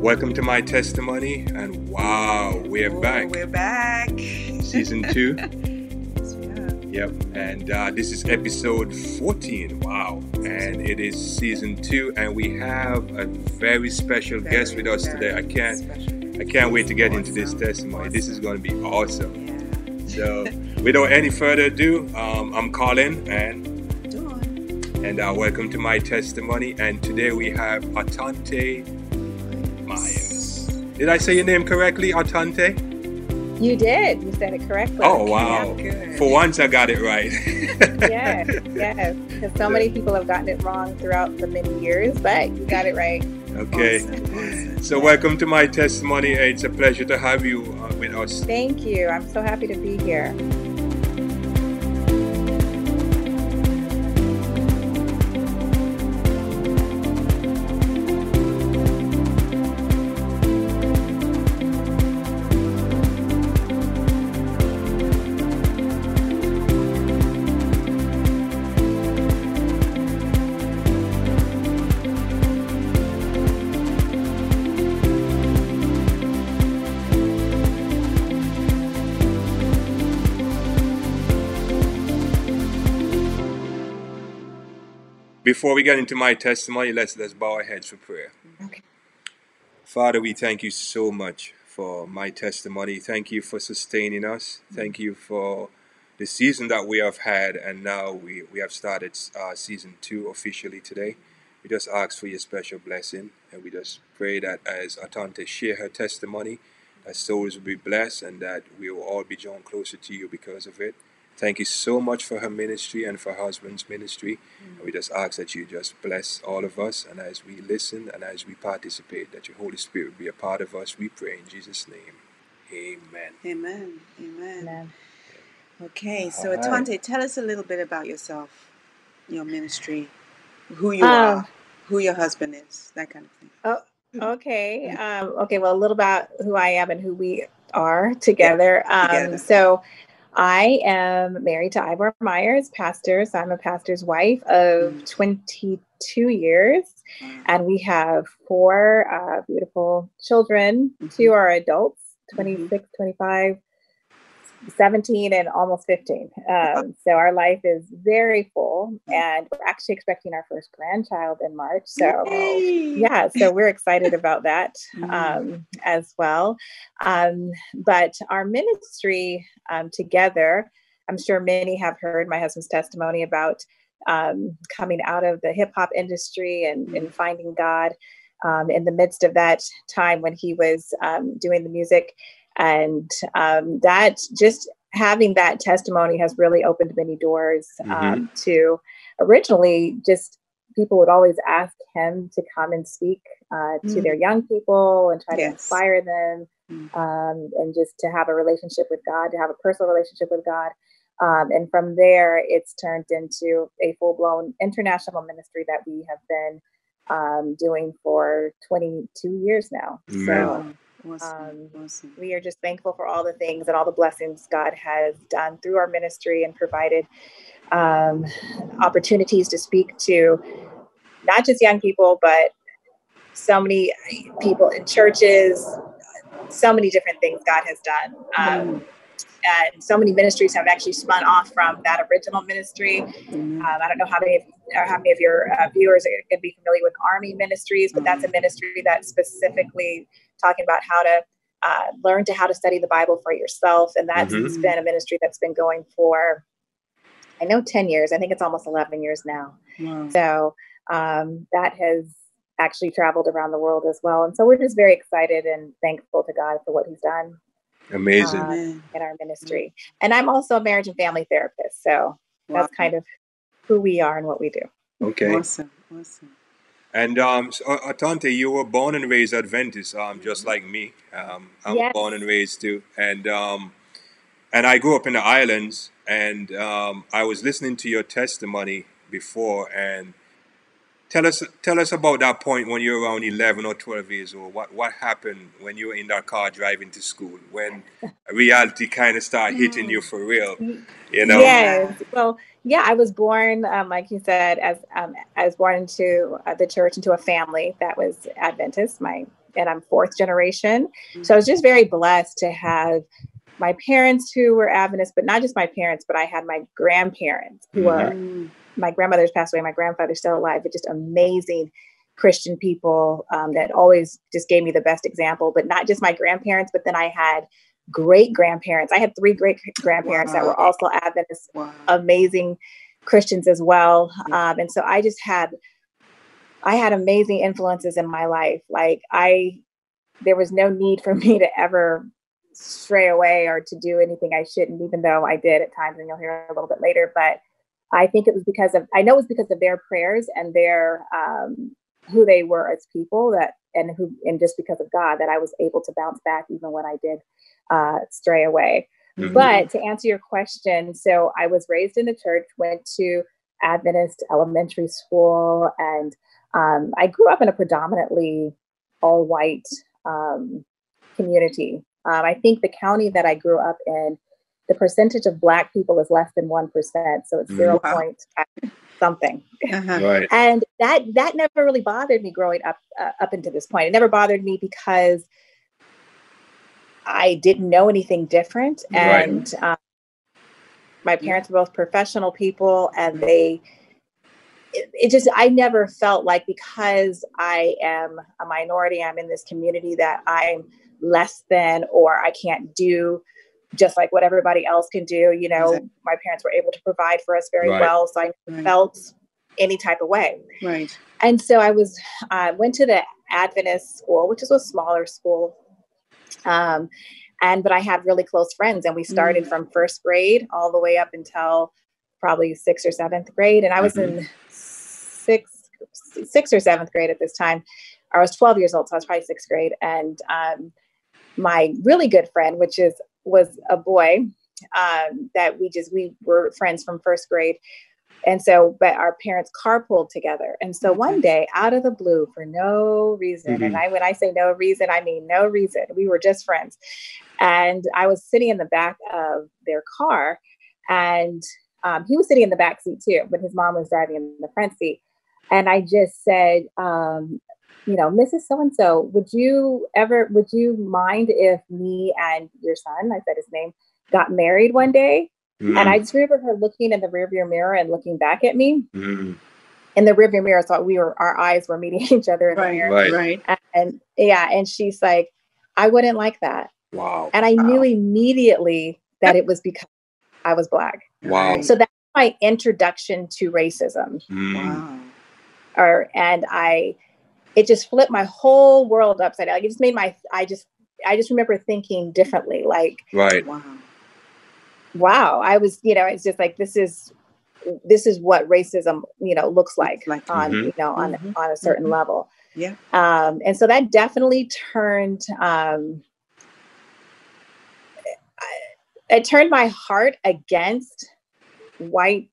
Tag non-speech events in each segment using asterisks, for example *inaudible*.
Welcome to my testimony, and wow, we're Oh, back. We're back. Season two. *laughs* Are. Yep, and uh, this is episode 14. Wow, and it is season two, and we have a very special guest with us today. I can't, special. I can't wait to get into this Awesome, testimony. This is going to be awesome. Yeah. So, without any further ado, um, I'm Collin, and Dawn. and uh, welcome to my testimony. And today we have Atonte. Did I say your name correctly, Atonte? You did. You said it correctly. Oh wow! good. For once, I got it right. *laughs* Yes, yes. Because so many people have gotten it wrong throughout the many years, but you got it right. Okay. Awesome, awesome. So, welcome to my testimony. It's a pleasure to have you uh, with us. Thank you. I'm so happy to be here. Before we get into my testimony, let's let's bow our heads for prayer. Okay. Father, we thank you so much for my testimony. Thank you for sustaining us. Thank you for the season that we have had, and now we, we have started uh, season two officially today. We just ask for your special blessing, and we just pray that as Atonte share her testimony, that souls will be blessed, and that we will all be drawn closer to you because of it. Thank you so much for her ministry and for her husband's ministry. And we just ask that you just bless all of us, and as we listen and as we participate, that your Holy Spirit be a part of us. We pray in Jesus' name. Amen. Amen. Amen. Amen. Okay, so All right. Atonte, tell us a little bit about yourself, your ministry, who you Um, are, who your husband is, that kind of thing. Oh, okay. Um, okay. Well, a little about who I am and who we are together. Um, together. So, I am married to Ivor Myers, pastor. So, I'm a pastor's wife of Mm. 22 years. And we have four uh, beautiful children two are adults 26 25 17 and almost 15 um, so our life is very full and we're actually expecting our first grandchild in march so Yay! yeah so we're excited about that *laughs* um, as well. Um, but our ministry um, together i'm sure many have heard my husband's testimony about um, coming out of the hip hop industry and, and finding god um, in the midst of that time when he was um, doing the music and um, that just having that testimony has really opened many doors um, to originally just people would always ask him to come and speak uh, to Mm. their young people and try to inspire them Mm. um, and just to have a relationship with God, to have a personal relationship with God. Um, and from there, it's turned into a full blown international ministry that we have been um, doing for 22 years now. Amen. So Awesome. um, awesome. we are just thankful for all the things and all the blessings God has done through our ministry and provided um, opportunities to speak to not just young people, but so many people in churches, so many different things God has done. Um, and so many ministries have actually spun off from that original ministry. Um, I don't know how many of, or how many of your uh, viewers are going to be familiar with ARME Ministries, but that's a ministry that's specifically talking about how to uh, learn to how to study the Bible for yourself, and that's Mhm. been a ministry that's been going for I know ten years. I think it's almost eleven years now. Wow. So um, that has actually traveled around the world as well, and so we're just very excited and thankful to God for what He's done Amazing. Uh, in our ministry. And I'm also a marriage and family therapist, so Wow. that's kind of who we are and what we do. okay. Awesome. Awesome. And um, so, uh, Atonte, you were born and raised Adventist, um, just like me. Um, I'm Yes. born and raised too, and um, and I grew up in the islands. And um, I was listening to your testimony before, and tell us tell us about that point when you were around 11 or 12 years old. What what happened when you were in that car driving to school? When *laughs* reality kind of started hitting you for real, you know? Yes. Well, yeah, I was born, um, like you said, as um, I was born into uh, the church, into a family that was Adventist. My and I'm fourth generation. So I was just very blessed to have my parents who were Adventists, but not just my parents, but I had my grandparents who are Mm. my grandmother's passed away, my grandfather's still alive, but just amazing Christian people um, that always just gave me the best example. But not just my grandparents, but then I had great grandparents. I had three great grandparents that were also Adventists, Wow. amazing Christians as well. Um, and so I just had, I had amazing influences in my life. Like I, there was no need for *laughs* me to ever stray away or to do anything I shouldn't, even though I did at times, and you'll hear a little bit later. But I think it was because of, I know it was because of their prayers and their, um, who they were as people that, and who, and just because of God that I was able to bounce back even when I did uh, stray away. Mhm. But to answer your question, so I was raised in the church, went to Adventist elementary school, and um, I grew up in a predominantly all white um, community. Um, I think the county that I grew up in, the percentage of Black people is less than 1%. So it's Mm. zero Wow. point something. Uh-huh. Right. And that that never really bothered me growing up uh, up until this point. It never bothered me because I didn't know anything different, Right. and um, my parents were both professional people, and they. It, it just I never felt like because I am a minority, I'm in this community that I'm less than or I can't do just like what everybody else can do. You know, Exactly. my parents were able to provide for us very Right. well, so I Right. felt any type of way. Right. And so I was I went to the Adventist school, which is a smaller school. Um, and but I had really close friends, and we started from first grade all the way up until probably sixth or seventh grade. And I was in sixth, sixth or seventh grade at this time. I was 12 years old, so I was probably sixth grade. And um, my really good friend, which is was a boy um, that we just we were friends from first grade. And so, but our parents carpooled together. And so one day, out of the blue, for no reason, and Mhm. I when I say no reason, I mean no reason. We were just friends. And I was sitting in the back of their car, and um, he was sitting in the back seat too, but his mom was driving in the front seat. And I just said, um, you know, Mrs. So and so, would you ever, would you mind if me and your son, I said his name, got married one day? Mm. And I just remember her looking in the rearview mirror and looking back at me Mm. in the rearview mirror. So we were, our eyes were meeting *laughs* each other in the Right. mirror. Right. Right. And yeah, and she's like, I wouldn't like that. Wow. And I knew immediately that it was because I was Black. Wow. So that's my introduction to racism. Mm. Wow. Or, and I, it just flipped my whole world upside down. Like, It just made my, I just, I just remember thinking differently. Like, Right. Wow. wow, I was, you know, it's just like, this is, this is what racism, you know, looks like, like. on, Mhm. you know, on, Mhm. on a certain Mhm. level. Yeah. Um, and so that definitely turned, um, I- it turned my heart against white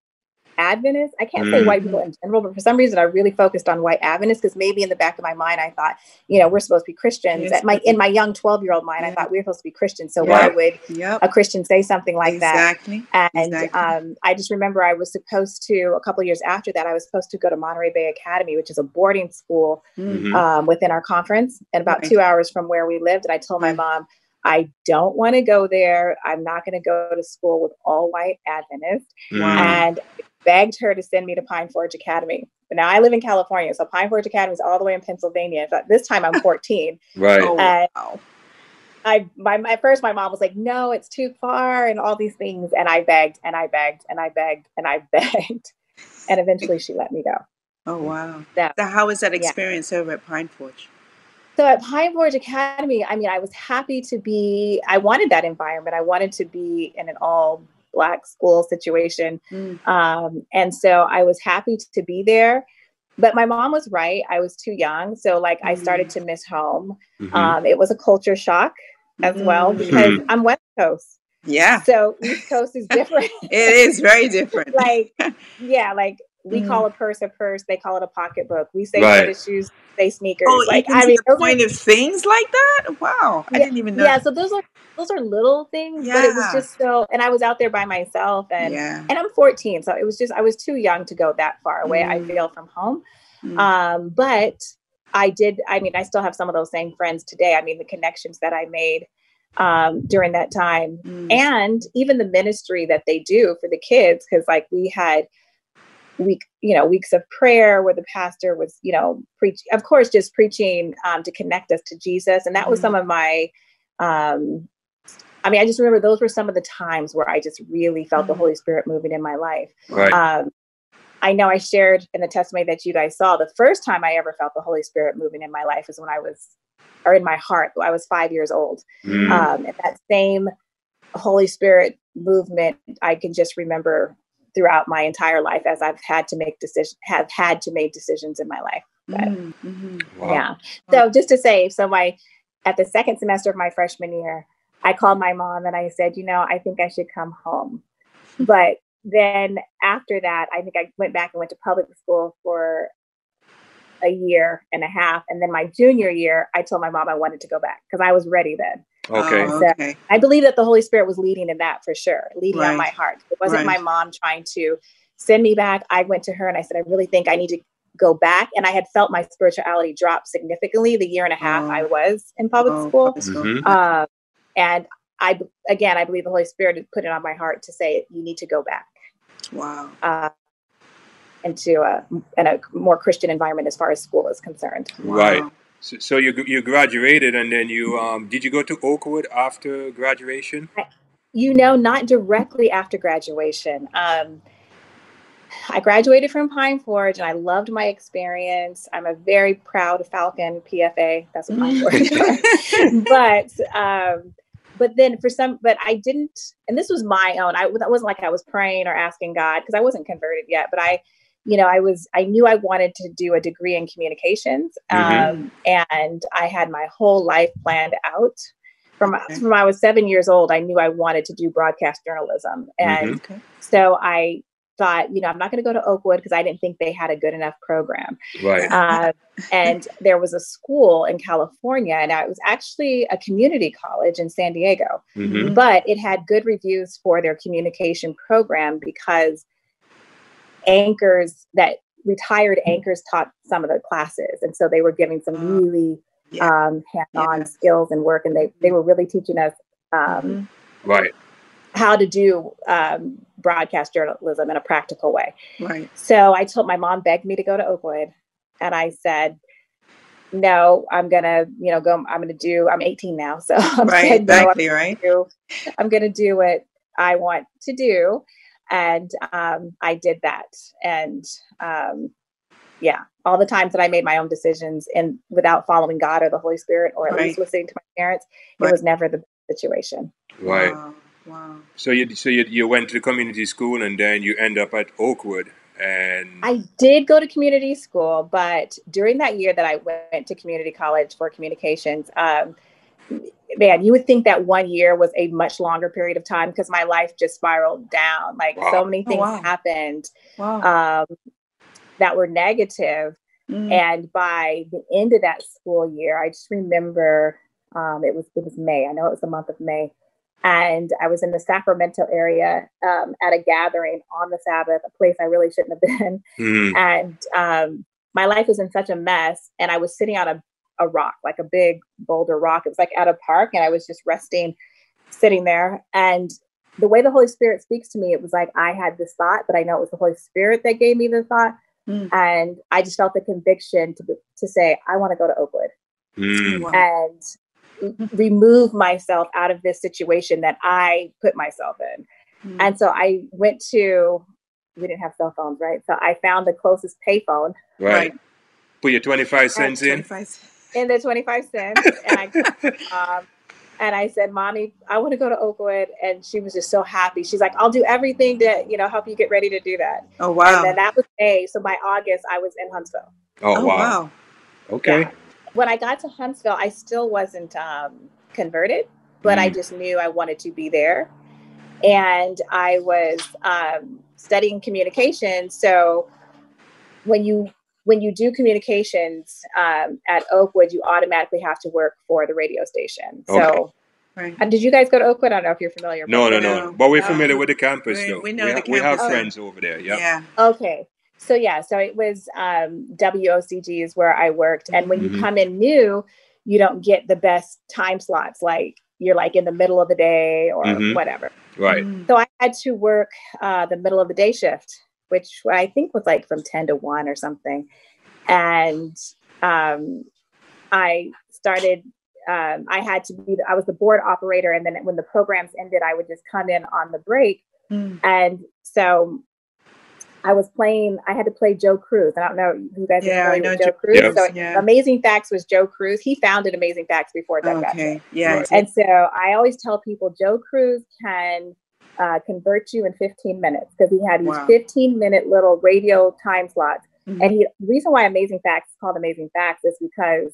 Adventists. I can't say Mm. white people in general, but for some reason I really focused on white Adventists because maybe in the back of my mind I thought, you know, we're supposed to be Christians. Yes. At my in my young 12 year old mind, I thought we are supposed to be Christians. So Yeah. why would Yep. a Christian say something like that? exactly. And Exactly. um, I just remember I was supposed to, a couple years after that, I was supposed to go to Monterey Bay Academy, which is a boarding school Mm. Mhm. um, within our conference and about Right. two hours from where we lived. And I told my Right. mom, I don't want to go there. I'm not going to go to school with all white Adventists. Mm. And I begged her to send me to Pine Forge Academy. But now I live in California. So Pine Forge Academy is all the way in Pennsylvania. So this time I'm *laughs* 14. Right. Oh, wow. I, my, my first, my mom was like, no, it's too far and all these things. And I begged and I begged and I begged and I *laughs* begged. And eventually she let me go. Oh, wow. So- So how was that Yeah. experience over at Pine Forge? So at Pine Forge Academy, I mean, I was happy to be, I wanted that environment. I wanted to be in an all black school situation. Mm. Um, and so I was happy to be there. But my mom was right. I was too young. So, like, I started to miss home. Mhm. Um, it was a culture shock as well Mm. because I'm West Coast. Yeah, So, East Coast is *laughs* different. it is very different. *laughs* like, *laughs* yeah, like we Mm. call a purse a purse, they call it a pocketbook. We say Right. tennis shoes, they sneakers. oh, like, even I to mean, the those are- point of things like that? Wow, I didn't even know. yeah so those are those are little things but it was just so and i was out there by myself and yeah. and i'm 14 so it was just i was too young to go that far away i Mm. feel from home Mm. um but I did. I mean, I still have some of those same friends today. I mean, the connections that I made um, during that time, Mm. and even the ministry that they do for the kids, because like we had week, you know, weeks of prayer where the pastor was, you know, preach, of course, just preaching um, to connect us to Jesus, and that was Mhm. some of my. Um, I mean, I just remember those were some of the times where I just really felt the Mhm. Holy Spirit moving in my life. Right. Um, I know I shared in the testimony that you guys saw the first time I ever felt the Holy Spirit moving in my life is when I was, or in my heart, I was five years old. Mm. Um, and that same Holy Spirit movement, I can just remember throughout my entire life as I've had to make decisions, have had to make decisions in my life. Mm, mhm. Wow. Yeah. So just to say, so my at the second semester of my freshman year, I called my mom and I said, you know, I think I should come home. But then after that, I think I went back and went to public school for a year and a half. And then my junior year, I told my mom I wanted to go back because I was ready then. Okay. Oh, So- I believe that the Holy Spirit was leading in that for sure, leading on my heart. It wasn't Right. my mom trying to send me back. I went to her and I said, I really think I need to go back. And I had felt my spirituality drop significantly the year and a half Oh. I was in public Oh, school. public school. Mhm. Um, and I, again, I believe the Holy Spirit had put it on my heart to say, you need to go back Wow. uh, into a, in a more Christian environment as far as school is concerned. Right. So, so you you graduated, and then you um, did you go to Oakwood after graduation? You know, not directly after graduation. Um, I graduated from Pine Forge and I loved my experience. I'm a very proud Falcon PFA. That's what Pine *laughs* Forge but um, but then for some, but I didn't, and this was my own. I that wasn't like I was praying or asking God because I wasn't converted yet. But I, you know, I was. I knew I wanted to do a degree in communications, um, and I had my whole life planned out. From Okay. from I was seven years old, I knew I wanted to do broadcast journalism, and Okay. so I thought, you know, I'm not going to go to Oakwood because I didn't think they had a good enough program Right. uh, and there was a school in California, and it was actually a community college in San Diego, hmm but it had good reviews for their communication program because anchors that retired anchors taught some of the classes, and so they were giving some Oh, really yeah. um, hands-on Yeah. skills and work, and they they were really teaching us. Um, Mhm. Right. how to do um, broadcast journalism in a practical way. Right. So I told my mom begged me to go to Oakwood, and I said, "No, I'm gonna, you know, go. I'm gonna do. I'm 18 now, so *laughs* I'm Right. said, no, I'm Right. gonna do. I'm gonna do what I want to do." And um, I did that, and um, yeah, all the times that I made my own decisions and without following God or the Holy Spirit, or at least listening to my parents, Right. it was never the situation. Right. Wow. Wow. So you so you, you went to community school, and then you end up at Oakwood, and I did go to community school, but during that year that I went to community college for communications, um, man, you would think that one year was a much longer period of time because my life just spiraled down. Like Wow. so many Oh, things wow. happened Wow. um, that were negative. Mm. And by the end of that school year, I just remember um, it was it was May. I know it was the month of May, and I was in the Sacramento area um, at a gathering on the Sabbath, a place I really shouldn't have been Mhm. and um, my life was in such a mess and i was sitting on a, a rock like a big boulder rock. It was like at a park and i was just resting sitting there. And the way the holy spirit speaks to me it was like i had this thought but i know it was the holy spirit that gave me the thought. Mm. and i just felt the conviction to, to say i want to go to oakwood. Mm. And remove myself out of this situation that i put myself in. Mm. and so i went to we didn't have cell phones right? So i found the closest payphone. Right. Put your twenty five cents 25 in the 25 cents and I *laughs* um, and I said, "Mommy, I want to go to Oakwood," and she was just so happy. She's like, "I'll do everything to you know help you get ready to do that." Oh wow. And then that was May, so by August I was in Huntsville. Oh, oh wow. wow. Okay. Yeah. When I got to Huntsville, I still wasn't um, converted, but I Mm. just knew I wanted to be there, and I was um, studying communication. So when you when you do communications um, at Oakwood, you automatically have to work for the radio station. So, Right. and did you guys go to Oakwood? I don't know if you're familiar. No, no, no. No. But we're No. familiar with the campus, We- though. we know ha- the we have campus. friends over there. Yeah. Yeah. Okay. so yeah, so it was um, WOCG is where I worked, and when Mhm. you come in new, you don't get the best time slots. Like you're like in the middle of the day or Mhm. whatever. Right. Mm. So I had to work uh, the middle of the day shift, which I think was like from 10 to 1 or something. And um, I started, um, I had to be, I was the board operator. And then when the programs ended, I would just come in on the break. Mm. And so I was playing, I had to play Joe Crews. I don't know, if you guys are Yeah, I know with Joe Joe Crews. Crews, So yeah. Amazing Facts was Joe Crews. He founded Amazing Facts before Doug Batchelor. Okay. Yeah. Right. And so I always tell people Joe Crews can uh, convert you in 15 minutes because he had these Wow. 15 minute little radio time slots. Mhm. And he, the reason why Amazing Facts is called Amazing Facts is because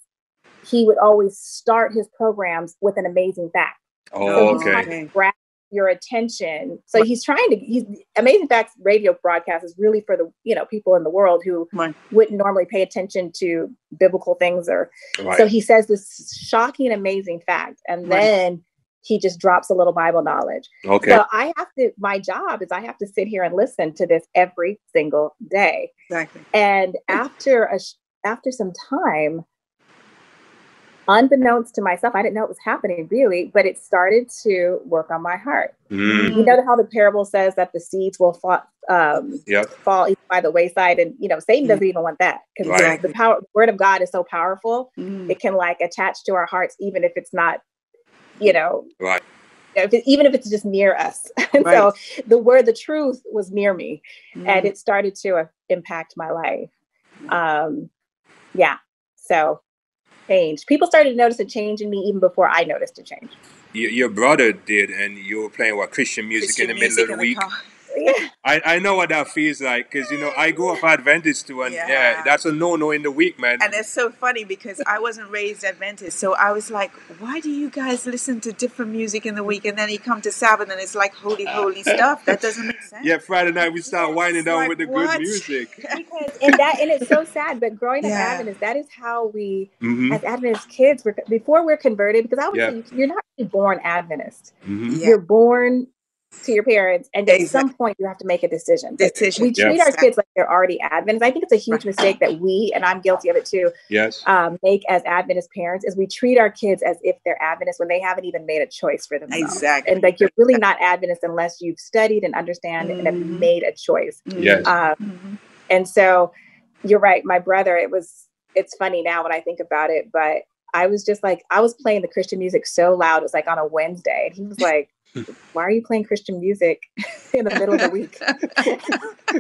he would always start his programs with an amazing fact. Oh, he's okay. to grab your attention. So he's trying to, he's Amazing Facts radio broadcast is really for the, you know, people in the world who Right. wouldn't normally pay attention to biblical things or Right. so he says this shocking, amazing fact, and Right. then he just drops a little Bible knowledge. okay. So I have to, my job is I have to sit here and listen to this every single day. Exactly. And after a, after some time, unbeknownst to myself, I didn't know it was happening really, but it started to work on my heart. Mm. You know how the parable says that the seeds will fall, um, Yep. fall by the wayside, and you know Satan doesn't even want that because Right. the power, word of God is so powerful Mm. it can like attach to our hearts even if it's not you know Right. if it, even if it's just near us *laughs* and so the word the truth was near me and Mm. it started to uh, impact my life um yeah so change people started to notice a change in me even before i noticed a change Your, your brother did, and you were playing what Christian music in the middle of the music week. in car. Yeah *laughs* I, I know what that feels like because you know I grew up Adventist too, and yeah, Yeah. that's a no no in the week, man. And it's so funny because I wasn't raised Adventist, so I was like, "Why do you guys listen to different music in the week, and then you come to Sabbath and it's like holy, holy *laughs* stuff? That doesn't make sense." yeah, Friday night we start Yes, winding down like with the what? good music. *laughs* because and that and it's so sad but growing up adventist that is how we hmm as adventist kids we're, before we're converted because i would Yeah. say you're not really born adventist hmm Yeah. you're born to your parents and at some point you have to make a decision Decision. we Yeah. treat our kids like they're already adventists i think it's a huge Right. mistake that we and i'm guilty of it too Yes. um, make as adventist parents is we treat our kids as if they're adventists when they haven't even made a choice for themselves Exactly. and like you're really not adventist unless you've studied and understand and have Mhm. made a choice Yes. um, Mhm. and so you're right my brother it was it's funny now when i think about it but i was just like i was playing the christian music so loud it was like on a wednesday and he was *laughs* like why are you playing christian music *laughs* in the middle of the week *laughs*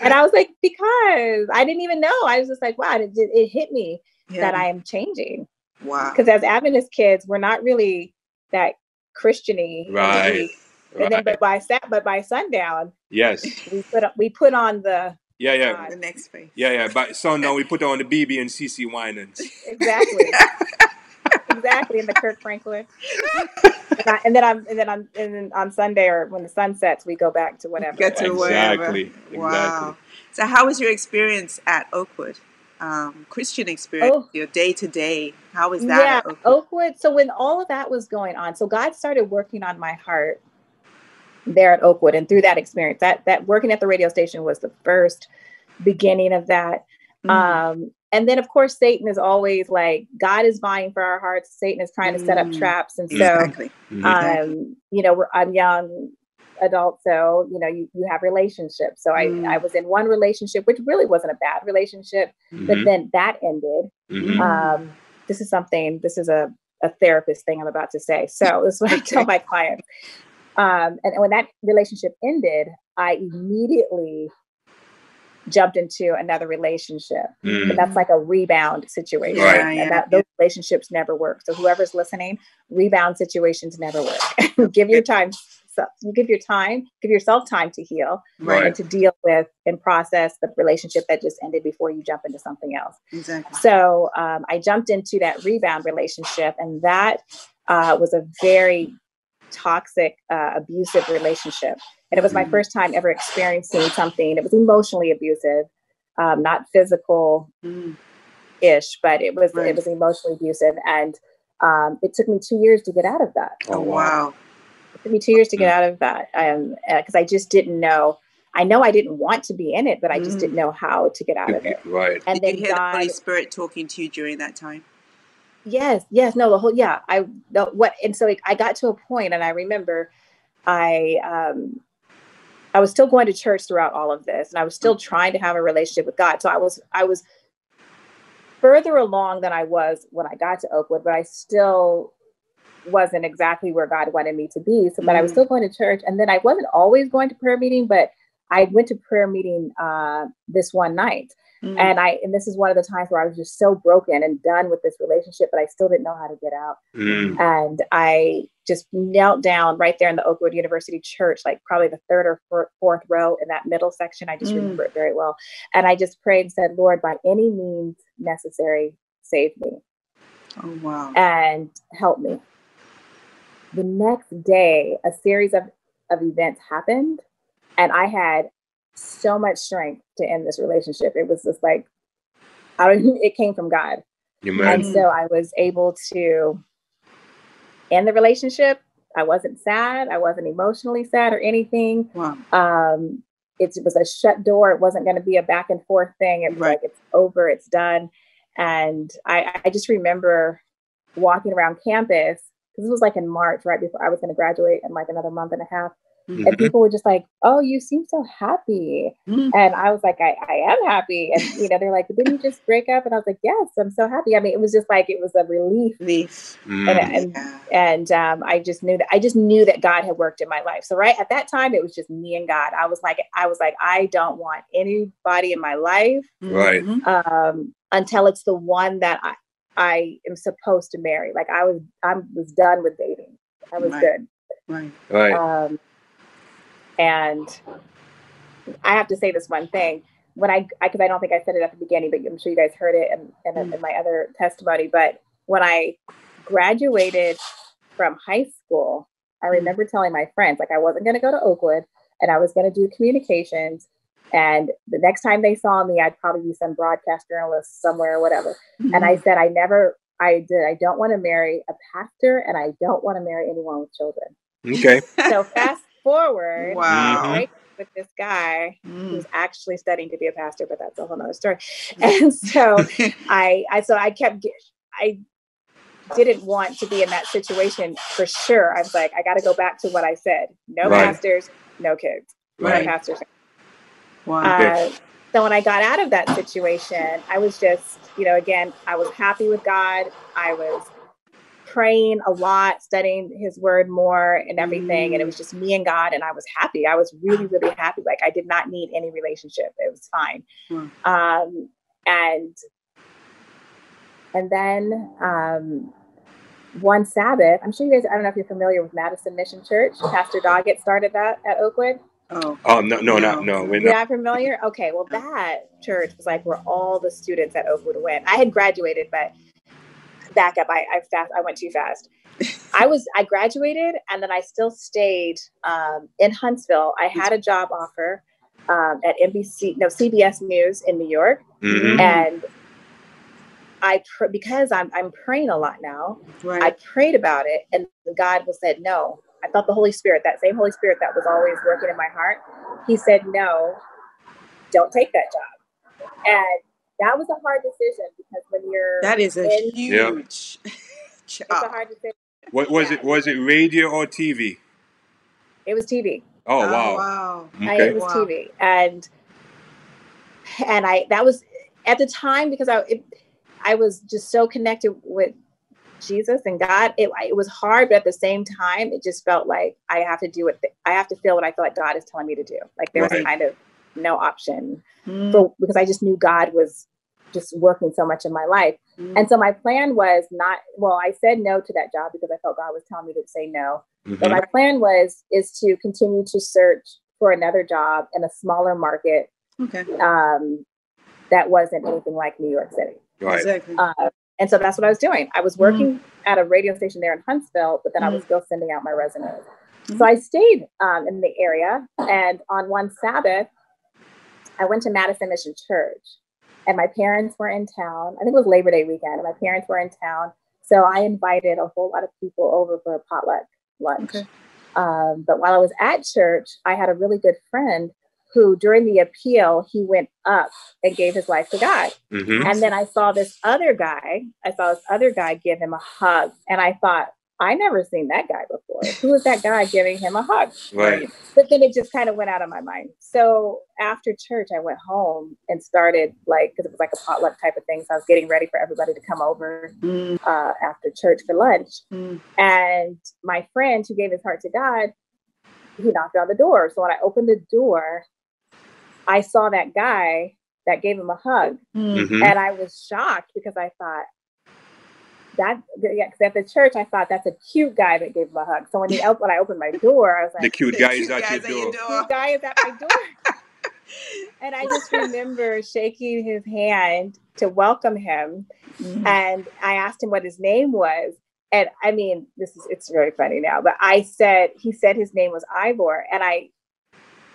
and i was like because i didn't even know i was just like wow it, it hit me that i am changing wow. because as adventist kids we're not really that christiany in the Right. and then Right. but by sat but by sundown Yes. we put on, we put on the Yeah, yeah. God. The next phase. Yeah, yeah. By sundown we put on the BeBe and CeCe Winans. exactly *laughs* exactly in the Kirk Franklin. and, I, and then I'm and then on and then on Sunday or when the sun sets, we go back to whatever. Get to it. Exactly, wherever. Wow. exactly. So, how was your experience at Oakwood? Um, Christian experience, Oh. your day to day. How was that? yeah, at Oakwood? Oakwood. So when all of that was going on, so God started working on my heart there at Oakwood, and through that experience, that that working at the radio station was the first beginning of that. Mm. Um, and then of course Satan is always like God is vying for our hearts. Satan is trying to set up Mm. traps, and so exactly. Mhm. um you know we're, i'm young adult so you know you, you have relationships so I, Mm. I was in one relationship which really wasn't a bad relationship but Mhm. then that ended Mhm. um this is something this is a, a therapist thing i'm about to say so *laughs* this is what i tell my clients um and when that relationship ended i immediately jumped into another relationship Mhm. but that's like a rebound situation Right. And that those relationships never work so whoever's listening rebound situations never work *laughs* give your time so you give your time give yourself time to heal Right. and to deal with and process the relationship that just ended before you jump into something else Exactly. so um, i jumped into that rebound relationship and that uh, was a very toxic uh, abusive relationship and it was my first time ever experiencing something it was emotionally abusive um, not physical Mm. ish, but it was Right. it was emotionally abusive, and um, it took me two years to get out of that. Oh, wow. It took me two years to get out of that, um, because I just didn't know. I know I didn't want to be in it, but I just Mm. didn't know how to get out of it. Right. And Did you then hear God, the Holy Spirit talking to you during that time? yes, yes, no, the whole, yeah, I, the, what, and so I got to a point, and I remember I, um, I was still going to church throughout all of this, and I was still trying to have a relationship with God. So I was, I was further along than I was when I got to Oakwood, but I still wasn't exactly where God wanted me to be. So, but I was Mm. still going to church, and then I wasn't always going to prayer meeting, but I went to prayer meeting uh, this one night, Mm. and I and this is one of the times where I was just so broken and done with this relationship, but I still didn't know how to get out. Mm. And I just knelt down right there in the Oakwood University Church, like probably the third or four- fourth row in that middle section. I just Mm. remember it very well. And I just prayed and said, Lord, by any means necessary, save me oh wow. and help me. The next day, a series of, of events happened, and I had so much strength to end this relationship. It was just like, I don't, *laughs* it came from God. Amen. And so I was able to end the relationship. I wasn't sad. I wasn't emotionally sad or anything. Wow. Um, it was a shut door. It wasn't going to be a back and forth thing. It was Right. like it's over, it's done. And I, I just remember walking around campus because this was like in March, right before I was going to graduate in like another month and a half. And Mhm. people were just like, "Oh, you seem so happy," Mm. and I was like, "I, I am happy." And you know, they're like, "Didn't you just break up?" And I was like, "Yes, I'm so happy." I mean, it was just like it was a relief Leaf. Mm. and, and and um, I just knew that I just knew that God had worked in my life. So right at that time, it was just me and God. I was like, I was like, I don't want anybody in my life Right. Mhm. um, until it's the one that I I am supposed to marry. Like I was, I was done with dating. I was Right. good. Right. Right. Um, and I have to say this one thing. When I, because I, don't think I said it at the beginning, but I'm sure you guys heard it in, in, Mm. in my other testimony. But when I graduated from high school, I Mm. remember telling my friends, like, I wasn't going to go to Oakwood and I was going to do communications. And the next time they saw me, I'd probably be some broadcast journalist somewhere or whatever. And I said, I never, I did, I don't want to marry a pastor and I don't want to marry anyone with children. Okay. So fast forward, Wow. right with this guy Mm. who's actually studying to be a pastor, but that's a whole nother story. *laughs* And so *laughs* I, I, so I kept, I didn't want to be in that situation for sure. I was like, I got to go back to what I said: no Right. pastors, no kids, no pastors. wow. Uh, so when I got out of that situation, I was just, you know, again, I was happy with God. I was praying a lot, studying His Word more, and everything. And it was just me and God, and I was happy. I was really, really happy. Like I did not need any relationship. It was fine. Wow. Um, and and then um, one Sabbath, I'm sure you guys. I don't know if you're familiar with Madison Mission Church. Pastor Doggett started that at Oakwood. Oh. Oh no, no, no, no. We're You're not. not familiar? Okay, well, that church was like where all the students at Oakwood went. I had graduated, but back up, I, I fast, I went too fast. I was, I graduated, and then I still stayed um, in Huntsville. I had a job offer um, at NBC, no CBS News in New York, Mhm. and I pr- because I'm I'm praying a lot now. I prayed about it, and God was said no. I felt the Holy Spirit, that same Holy Spirit that was always working in my heart. He said no, don't take that job, and that was a hard decision because when you're That is a in- huge *laughs* it's a hard decision. What was Yeah. it? Was it radio or TV? It was TV. Oh Oh, wow. wow. I, it was Wow. TV, and and I that was at the time because I it, I was just so connected with Jesus and God. It it was hard, but at the same time, it just felt like I have to do it. I have to feel what I feel like God is telling me to do. Like there was Right. kind of no option Mm. for because I just knew God was just working so much in my life. Mm. And so my plan was not well, I said no to that job because I felt God was telling me to say no. But Mhm. my plan was is to continue to search for another job in a smaller market okay. um, that wasn't anything like New York City. Right. Exactly. Uh, and so that's what I was doing. I was working at a radio station there in Huntsville, but then I was still sending out my resumes. So I stayed um, in the area, and on one Sabbath, I went to Madison Mission Church, and my parents were in town. I think it was Labor Day weekend, and my parents were in town. So I invited a whole lot of people over for a potluck lunch. Okay. Um, but while I was at church, I had a really good friend who during the appeal he went up and gave his life to God. hmm And then I saw this other guy, I saw this other guy give him a hug. And I thought, I never seen that guy before. Who was that guy giving him a hug? Right. But then it just kind of went out of my mind. So after church, I went home and started like, because it was like a potluck type of thing. So I was getting ready for everybody to come over Mm, uh, after church for lunch. mm, And my friend who gave his heart to God, he knocked on the door. So when I opened the door, I saw that guy that gave him a hug. mm. hmm And I was shocked because I thought that, yeah, 'cause at the church, I thought that's a cute guy that gave him a hug. So when, he, when I opened my door, I was like, The cute The guy cute is at your your door. door. cute guy is at my door. *laughs* and I just remember shaking his hand to welcome him. Mhm. And I asked him what his name was. And I mean, this is it's very funny now, but I said he said his name was Ivor, and I,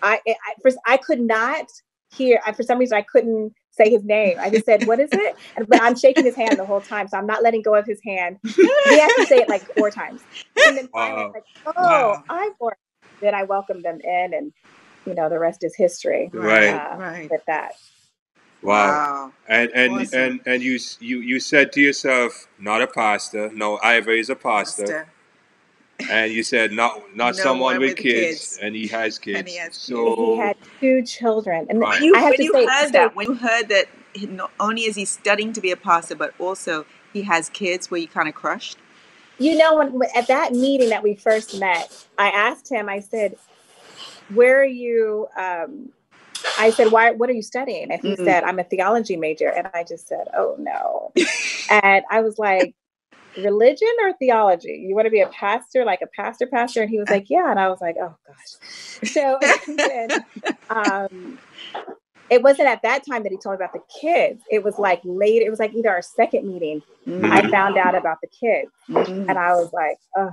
I, I, first, I could not hear. I, for some reason, I couldn't say his name. I just said, "What is it?" And, but I'm shaking his hand the whole time, so I'm not letting go of his hand. He has to say it like four times, and then finally, Wow. like, "Oh, Wow. Ivor." Then I welcomed them in, and you know, the rest is history. Right. uh, Right. With that, Wow. And and Awesome. and and you you you said to yourself, not a pastor. No, Ivor is a pastor. Pastor. And you said not not No someone with, with kids, kids. and he has kids. And he has so he had two children, and Right. You, I have when to you say, heard stop. that, when you heard that, not only is he studying to be a pastor, but also he has kids, were you kind of crushed? You know, when when- at that meeting that we first met, I asked him. I said, "Where are you?" Um, I said, "Why? What are you studying?" And he Mhm. said, "I'm a theology major." And I just said, "Oh no!" *laughs* and I was like, "Religion or theology? You want to be a pastor, like a pastor, pastor?" And he was like, "Yeah." And I was like, "Oh gosh." So *laughs* then, *laughs* um, it wasn't at that time that he told me about the kids. It was like later. It was like either our second meeting. I Mhm. found out about the kids Mhm. and I was like, oh,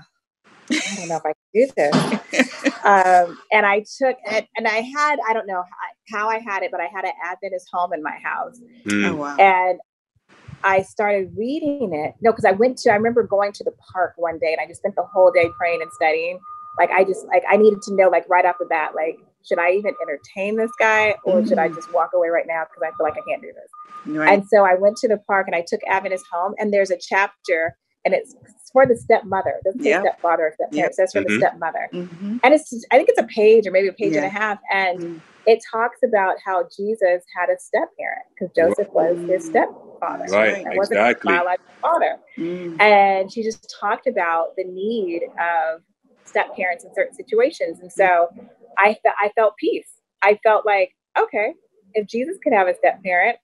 I don't know if I can do this. *laughs* um, and I took it, and I had, I don't know how, how I had it, but I had an Adventist home in my house. Mm. Oh wow. And I started reading it. No, because I went to, I remember going to the park one day and I just spent the whole day praying and studying. Like, I just, like, I needed to know, like, right off the bat, like, should I even entertain this guy or should I Mhm. just walk away right now because I feel like I can't do this? right. And so I went to the park and I took Adventist home, and there's a chapter, and it's for the stepmother. It doesn't say Yep. stepfather or stepparent. Yep. It says for Mhm. the stepmother. Mhm. And it's, I think it's a page or maybe a page and a half. And Mm. it talks about how Jesus had a step parent because Joseph was his stepfather. Right, It wasn't his biological father. Mm. And she just talked about the need of step parents in certain situations. And so I, fe- I felt peace. I felt like, okay, if Jesus could have a step parent,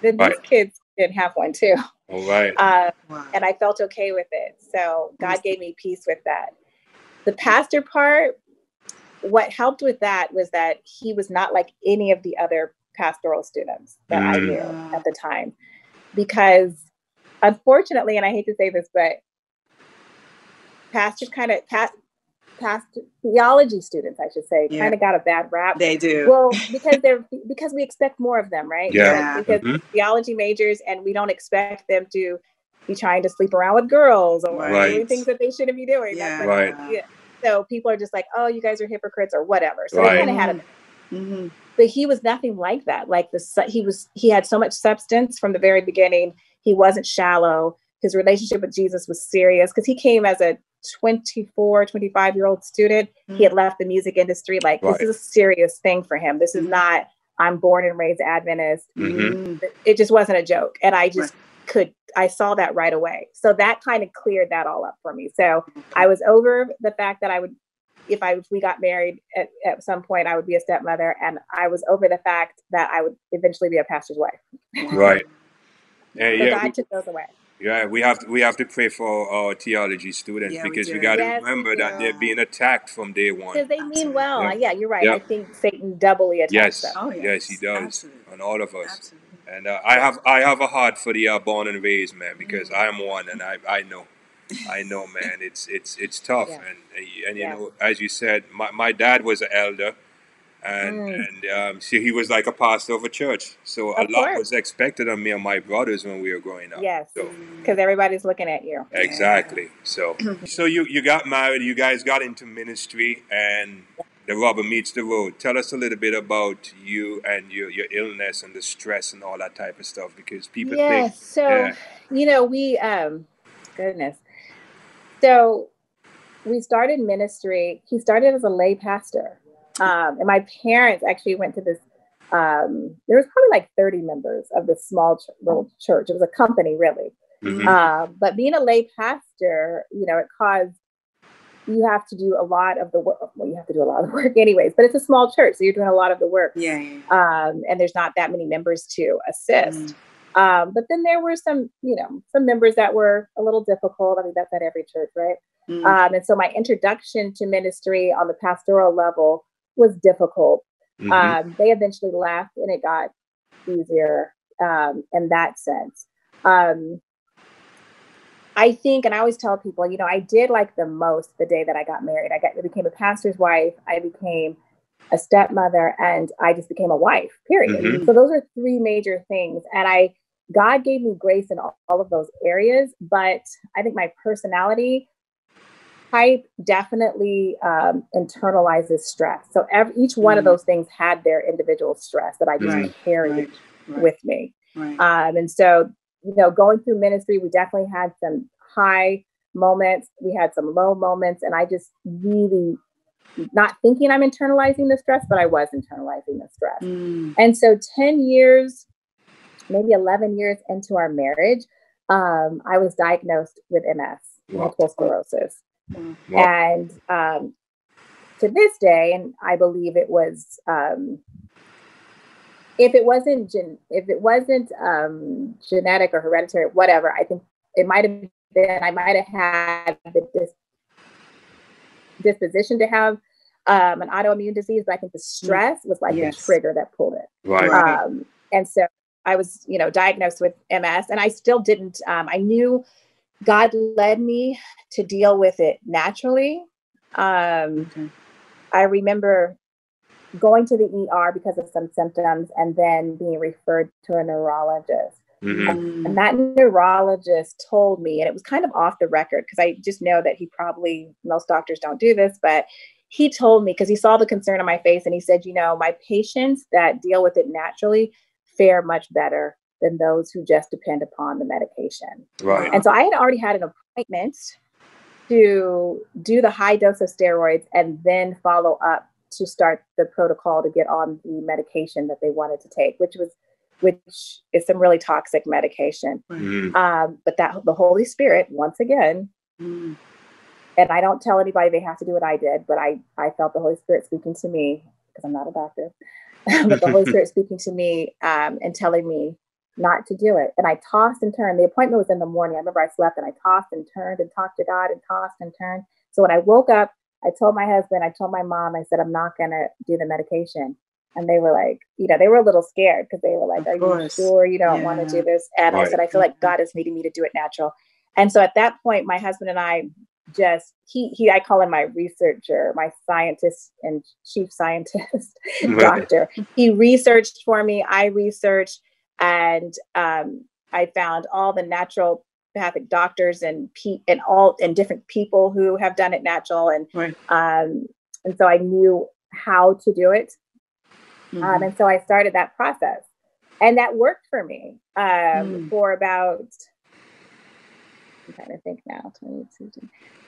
then these kids can have one too. All right. *laughs* Uh, Wow. and I felt okay with it. So God gave me peace with that. The pastor part, what helped with that was that he was not like any of the other pastoral students that I Mm. knew at the time. Because unfortunately, and I hate to say this, but pastors kind of past past theology students, I should say, Yeah. kind of got a bad rap. they do. Well, because they're because we expect more of them, right? Yeah. Because Mhm. theology majors, and we don't expect them to be trying to sleep around with girls or Right. doing things that they shouldn't be doing. yeah. That's like- Right. yeah. So people are just like, "Oh, you guys are hypocrites" or whatever. So Right. they kind of had a hmm but he was nothing like that like the he was he had so much substance from the very beginning he wasn't shallow his relationship with jesus was serious because he came as a 24 25 year old student he had left the music industry. Like Right. this is a serious thing for him. This is Mhm. not i'm born and raised adventist. Mhm. it just wasn't a joke. And i just could i saw that right away. So that kind of cleared that all up for me. So i was over the fact that i would if i if we got married at, at some point i would be a stepmother and i was over the fact that i would eventually be a pastor's wife. Right. And so yeah, god took those away yeah, we have to, we have to pray for our theology students Yeah, because we do. got to Yes, we remember that they're being attacked from day one. because they mean well Yeah. yeah, you're right Yeah. i think satan doubly attacks Yes, them Oh, yes, yes. he does, Absolutely. on all of us. Absolutely. And uh, I have I have a heart for the uh, born and raised man because Mm. I am one, and I I know, I know, man. It's it's it's tough, Yeah. and and you Yes. know, as you said, my, my dad was an elder, and Mm. and um, so he was like a pastor of a church. So a Of lot course. was expected of me and my brothers when we were growing up. yes So because everybody's looking at you exactly. So *clears throat* so you you got married. You guys got into ministry, and the rubber meets the road. Tell us a little bit about you and your, your illness and the stress and all that type of stuff because people yeah, think. so yeah. you know, we um goodness. So we started ministry. He started as a lay pastor. Um, and my parents actually went to this um, there was probably like 30 members of this small ch- little church. It was a company, really. Mhm. Uh, but being a lay pastor, you know, it caused you have to do a lot of the work. Well, you have to do a lot of the work, *laughs* anyways. But it's a small church, so you're doing a lot of the work. Yeah. yeah. Um, and there's not that many members to assist. Um, but then there were some, you know, some members that were a little difficult. I mean, that's at every church, right? Mm. Um, and so my introduction to ministry on the pastoral level was difficult. Mhm. Um, they eventually left and it got easier um, in that sense. Um, I think, and I always tell people, you know, I did like the most the day that I got married. I got I became a pastor's wife. I became a stepmother, and I just became a wife. Period. Mhm. So those are three major things, and I God gave me grace in all, all of those areas. But I think my personality type definitely um, internalizes stress. So every, each one of Mm. those things had their individual stress that I just Right, carried Right. Right. with me. right. Um, and so, you know, going through ministry, we definitely had some high moments, we had some low moments, and I just really not thinking I'm internalizing the stress, but I was internalizing the stress. Mm. And so 10 years, maybe 11 years into our marriage, um, I was diagnosed with MS, Wow. multiple sclerosis. Wow. Wow. And um, to this day, and I believe it was, um, if it wasn't gen- if it wasn't um, genetic or hereditary, whatever, I think it might have been. I might have had the dis- disposition to have um, an autoimmune disease, but I think the stress was like Yes. the trigger that pulled it. Right. Right. Um, and so I was, you know, diagnosed with MS, and I still didn't. Um, I knew God led me to deal with it naturally. Um, Okay. I remember going to the ER because of some symptoms, and then being referred to a neurologist. Mhm. Mm. And that neurologist told me, and it was kind of off the record because I just know that he probably, most doctors don't do this, but he told me because he saw the concern on my face and he said, you know, my patients that deal with it naturally fare much better than those who just depend upon the medication. Right. And so I had already had an appointment to do the high dose of steroids and then follow up to start the protocol to get on the medication that they wanted to take, which was which is some really toxic medication. Mhm. Um, but that the Holy Spirit, once again, Mm. and I don't tell anybody they have to do what I did, but I I felt the Holy Spirit speaking to me because I'm not a doctor, *laughs* but the Holy *laughs* Spirit speaking to me um, and telling me not to do it. And I tossed and turned. The appointment was in the morning. I remember I slept and I tossed and turned and talked to God and tossed and turned. So when I woke up, I told my husband, I told my mom, I said, I'm not gonna do the medication. And they were like, you know, they were a little scared because they were like, Are you sure you don't want to do this? And I said, I feel like God is mm-hmm. needing me to do it natural. And so at that point, my husband and I just he he I call him my researcher, my scientist and chief scientist *laughs* Right. doctor. He researched for me. I researched, and um, I found all the naturopathic doctors and pe- and all and different people who have done it natural, and Right. um, and so I knew how to do it. Um, Mhm. and so I started that process, and that worked for me um, Mm. for about. I'm trying to think now. 22,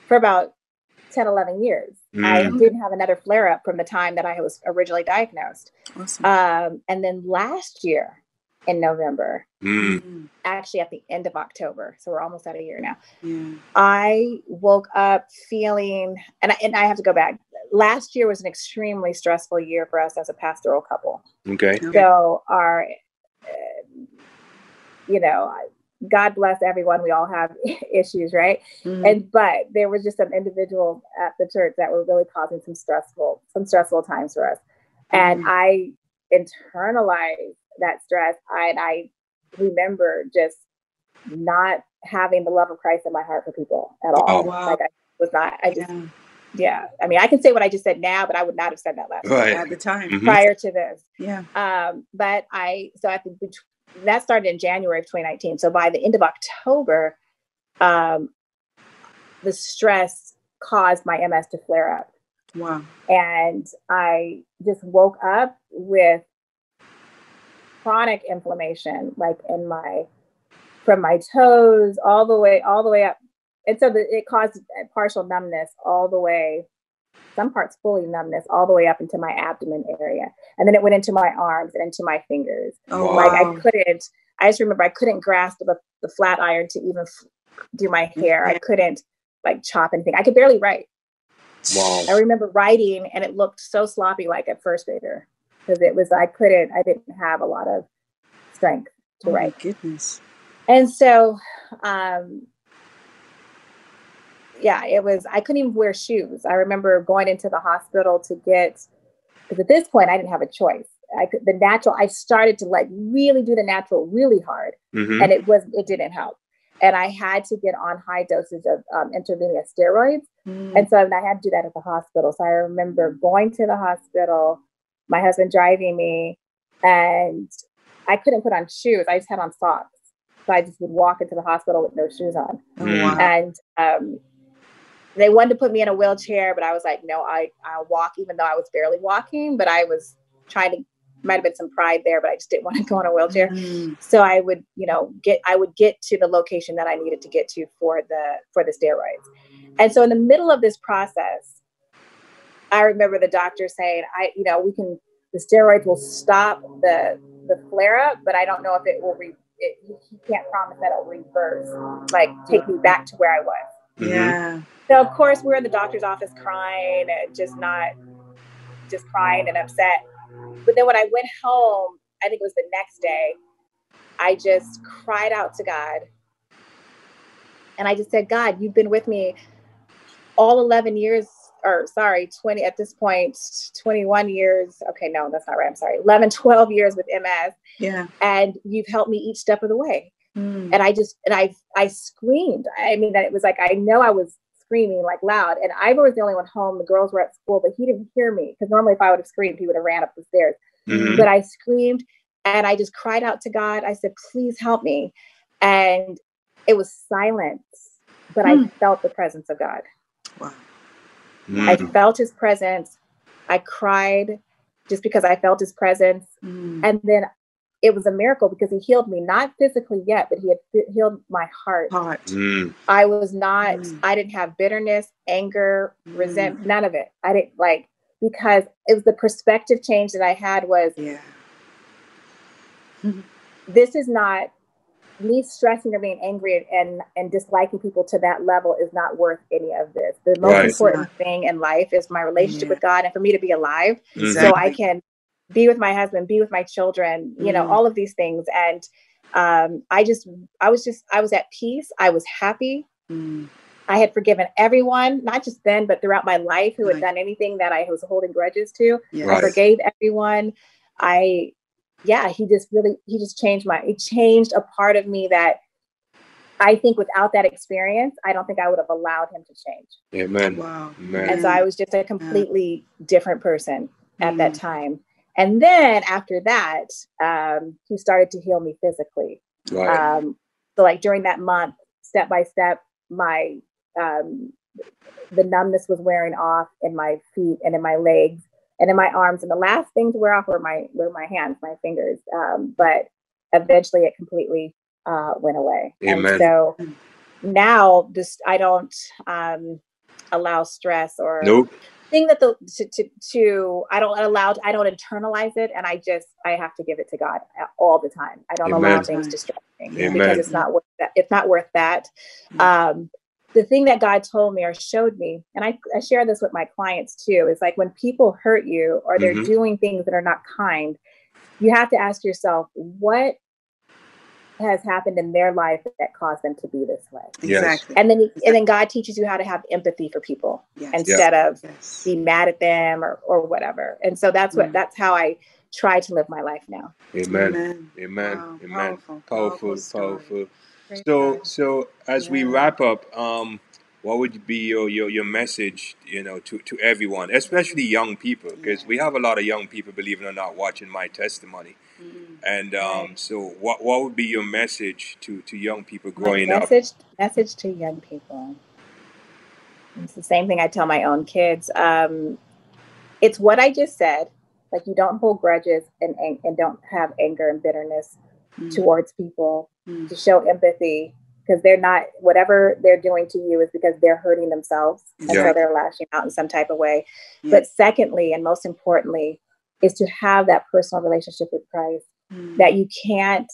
for about 10, 11 years. I Mm. didn't have another flare up from the time that I was originally diagnosed. Awesome. Um, and then last year in November, Mm. Mm. actually at the end of October, so we're almost at a year now, Yeah. I woke up feeling, and I, and I have to go back. Last year was an extremely stressful year for us as a pastoral couple. Okay. Okay. So our, uh, you know, God bless everyone. We all have *laughs* issues, right? Mm. And but there was just some individuals at the church that were really causing some stressful, some stressful times for us. And Mhm. I internalized that stress. I, I remember just not having the love of Christ in my heart for people at all. Oh, wow. Like I was not. I just yeah. yeah. I mean, I can say what I just said now, but I would not have said that last Right. At the time. Mhm. prior to this. Yeah. Um, but I so I think bet- that started in January of 2019. So by the end of October, um, the stress caused my MS to flare up. Wow. And I just woke up with chronic inflammation, like in my from my toes all the way all the way up. And so the, it caused partial numbness all the way, some parts fully numbness all the way up into my abdomen area. And then it went into my arms and into my fingers. Oh, Like I couldn't, I just remember I couldn't grasp the, the flat iron to even f- do my hair. I couldn't like chop anything. I could barely write. Wow. I remember writing and it looked so sloppy like a first grader because it was, I couldn't, I didn't have a lot of strength to Oh write. goodness. And so, um, yeah, it was, I couldn't even wear shoes. I remember going into the hospital to get, because at this point I didn't have a choice. I could, the natural, I started to like really do the natural really hard hmm and it was, it didn't help. And I had to get on high doses of um, intravenous steroids. Mm. And so I had to do that at the hospital. So I remember going to the hospital, my husband driving me, and I couldn't put on shoes. I just had on socks. So I just would walk into the hospital with no shoes on. oh, Mm. wow. And um, they wanted to put me in a wheelchair, but I was like, no, I, I'll walk, even though I was barely walking, but I was trying to, might have been some pride there, but I just didn't *laughs* want to go in a wheelchair Mm. so i would you know get i would get to the location that i needed to get to for the for the steroids and so in the middle of this process i remember the doctor saying i you know we can the steroids will stop the the flare up but i don't know if it will re it, he can't promise that it'll reverse like take me back to where i was Mhm. Yeah. so of course we're in the doctor's office crying and just not just crying and upset. But then when I went home, I think it was the next day, I just cried out to God. And I just said, God, you've been with me all 11 years, or sorry, 20 at this point, 21 years. Okay, no, that's not right. I'm sorry. 11, 12 years with MS. Yeah. And you've helped me each step of the way Mm. and I just and I I screamed. I mean, that it was like I know I was screaming like loud, and Ivor was the only one home. The girls were at school, but he didn't hear me because normally if I would have screamed, he would have ran up the stairs. Mhm. But I screamed and I just cried out to God. I said, "Please help me," and it was silence, but I Hmm. felt the presence of God. Wow. I Mm. felt His presence. I cried just because I felt His presence. Mm. And then it was a miracle because he healed me, not physically yet, but he had fi- healed my heart. Heart. Mm. I was not, Mm. I didn't have bitterness, anger, Mm. resentment, none of it. I didn't like, because it was the perspective change that I had was Yeah. *laughs* this is not me stressing or being angry and and disliking people to that level is not worth any of this. The most Right. important thing in life is my relationship Yeah. with God and for me to be alive Mhm. so I can be with my husband, be with my children, you know, Mm. all of these things. And um, I just, I was just, I was at peace. I was happy. Mm. I had forgiven everyone, not just then, but throughout my life who had done anything that I was holding grudges to. Yeah. Right. I forgave everyone. I, yeah, he just really, he just changed my, he changed a part of me that I think without that experience, I don't think I would have allowed him to change. Amen. Wow. Amen. And so I was just a completely different person at that Mm. time. And then after that, um, he started to heal me physically. Right. Um, so like during that month, step by step, my um, the numbness was wearing off in my feet and in my legs and in my arms. And the last thing to wear off were my were my hands, my fingers. Um, but eventually, it completely uh, went away. Amen. And so now this I don't um, allow stress or nope. thing that the to, to to I don't allow I don't internalize it and I just I have to give it to God all the time. I don't allow things to stress me Amen. because it's not worth that. It's not worth that. Mm. Um, the thing that God told me or showed me, and I, I share this with my clients too, is like when people hurt you or they're Mhm. doing things that are not kind, you have to ask yourself what has happened in their life that caused them to be this way. Yes. Exactly. And then and then God teaches you how to have empathy for people yes. instead of yes. be mad at them or, or whatever. And so that's what Mm. that's how I try to live my life now. Amen. Amen. Amen. Wow. Amen. Powerful. Powerful. story. Powerful. Praise So, God. so as we wrap up, um, what would be your, your, your message, you know, to, to everyone, especially young people, because Yeah. we have a lot of young people, believe it or not, watching my testimony. Mm. And um, Right. so, what what would be your message to, to young people My growing up? message message to young people. It's the same thing I tell my own kids. Um, it's what I just said. Like you don't hold grudges and and, and don't have anger and bitterness Mm. towards people. Mm. To show empathy because they're not whatever they're doing to you is because they're hurting themselves and Yeah. so they're lashing out in some type of way. Yeah. But secondly, and most importantly, is to have that personal relationship with Christ Mm. that you can't,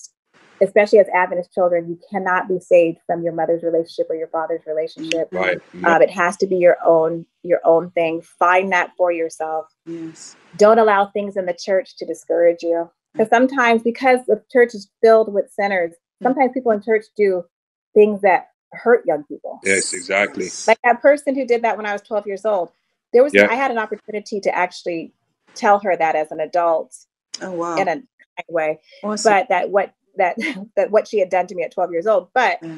especially as Adventist children, you cannot be saved from your mother's relationship or your father's relationship. Right. Um, it has to be your own your own thing. Find that for yourself. Yes. Don't allow things in the church to discourage you. Because sometimes, because the church is filled with sinners, sometimes people in church do things that hurt young people. yes, exactly. Like that person who did that when I was 12 years old. There was Yeah. I had an opportunity to actually tell her that as an adult Oh wow. in a kind way awesome. but that what that *laughs* that what she had done to me at 12 years old but Yeah.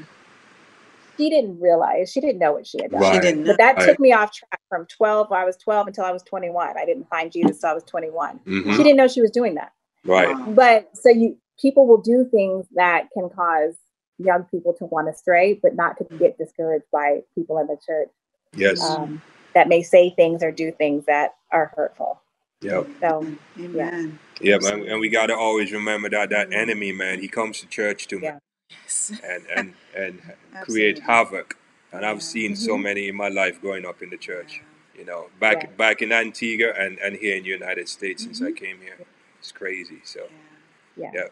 she didn't realize she didn't know what she had done she didn't. but that Right. took me off track from 12 i was 12 until i was 21 i didn't find jesus until i was 21 Mhm. she didn't know she was doing that Right. But so you people will do things that can cause young people to want to stray but not to get discouraged by people in the church Yes. um, that may say things or do things that are hurtful Yep. so Amen. Yeah, man. And we got to always remember that that enemy, man, he comes to church to Yeah. *laughs* And and and create havoc. And I've Yeah. seen so Mhm. many in my life growing up in the church. You know, back Yeah. back in Antigua and and here in the United States since I Mhm. came here. It's crazy. So yeah Yeah.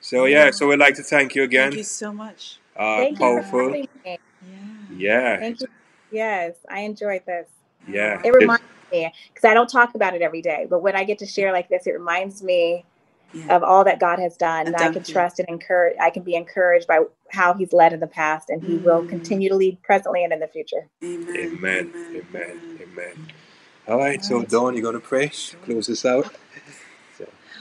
so yeah. So we'd like to thank you again. Thank you so much. Uh, thank you for powerful. having me. Yeah. Yeah. thank you yes i enjoyed this Yeah. It reminds me because I don't talk about it every day, but when I get to share like this, it reminds me Yeah. of all that God has done. And I can you. trust and encourage. I can be encouraged by how He's led in the past, and He will Mm. continue to lead presently and in the future. Amen. Amen. Amen. Amen. All right. So Alright. Dawn, you're gonna pray? Close this out.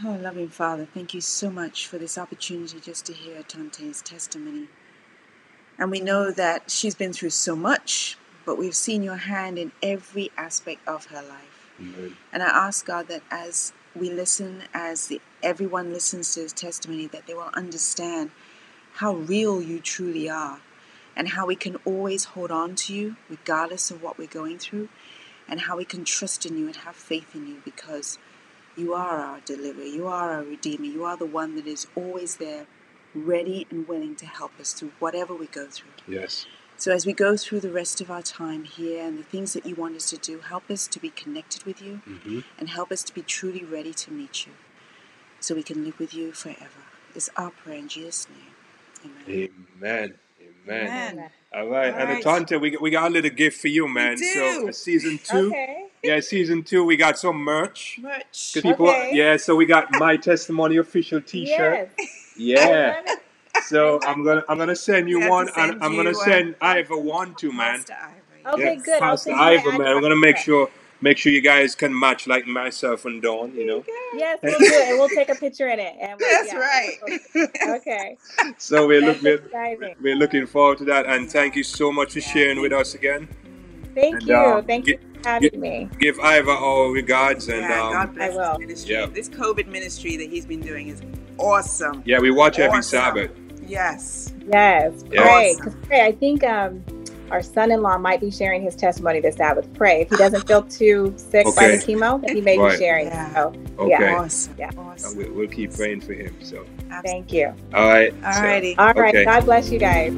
Oh, loving Father, thank you so much for this opportunity just to hear Tante's testimony. And we know that she's been through so much, but we've seen your hand in every aspect of her life. Amen. And I ask God that as we listen, as the, everyone listens to his testimony, that they will understand how real you truly are and how we can always hold on to you regardless of what we're going through and how we can trust in you and have faith in you because you are our deliverer, you are our redeemer, you are the one that is always there, ready and willing to help us through whatever we go through. Yes. So, as we go through the rest of our time here and the things that you want us to do, help us to be connected with you hmm and help us to be truly ready to meet you so we can live with you forever. Is our prayer in Jesus' name. Amen. Amen. Amen. Amen. All right, All and right. Atonte, we we got a little gift for you, man. So uh, season two, Okay. yeah, season two, we got some merch. 'Cause People, Okay. yeah. So we got my testimony official *laughs* T-shirt. Yes. *laughs* Yeah. I love it. So I'm gonna I'm gonna send you one, and I'm gonna one. send Ivor one too, man. Okay, yeah, good. I'll Pastor Ivor, man. We're address. gonna make sure make sure you guys can match like myself and Dawn. You know. Yes, *laughs* we'll do it. And we'll take a picture in it. And we'll, That's yeah, right. *laughs* Okay. So we're That's looking exciting. we're looking forward to that, and thank you so much for sharing with us again. Thank And, you. um, Thank get- you for having me. Give Ivor our regards, and yeah, um, God bless I will. ministry. Yeah. This COVID ministry that he's been doing is awesome. yeah, we watch every Sabbath. Yes. Yes. Yeah. Pray. Awesome. 'Cause pray. I think um, our son-in-law might be sharing his testimony this Sabbath. Pray. If he doesn't feel too sick by the chemo, then he may Right. be sharing. Yeah. So Okay. Awesome. Yeah. Awesome. we, we'll keep praying for him. So, thank you. all right. Alrighty. All right. Okay. God bless you guys.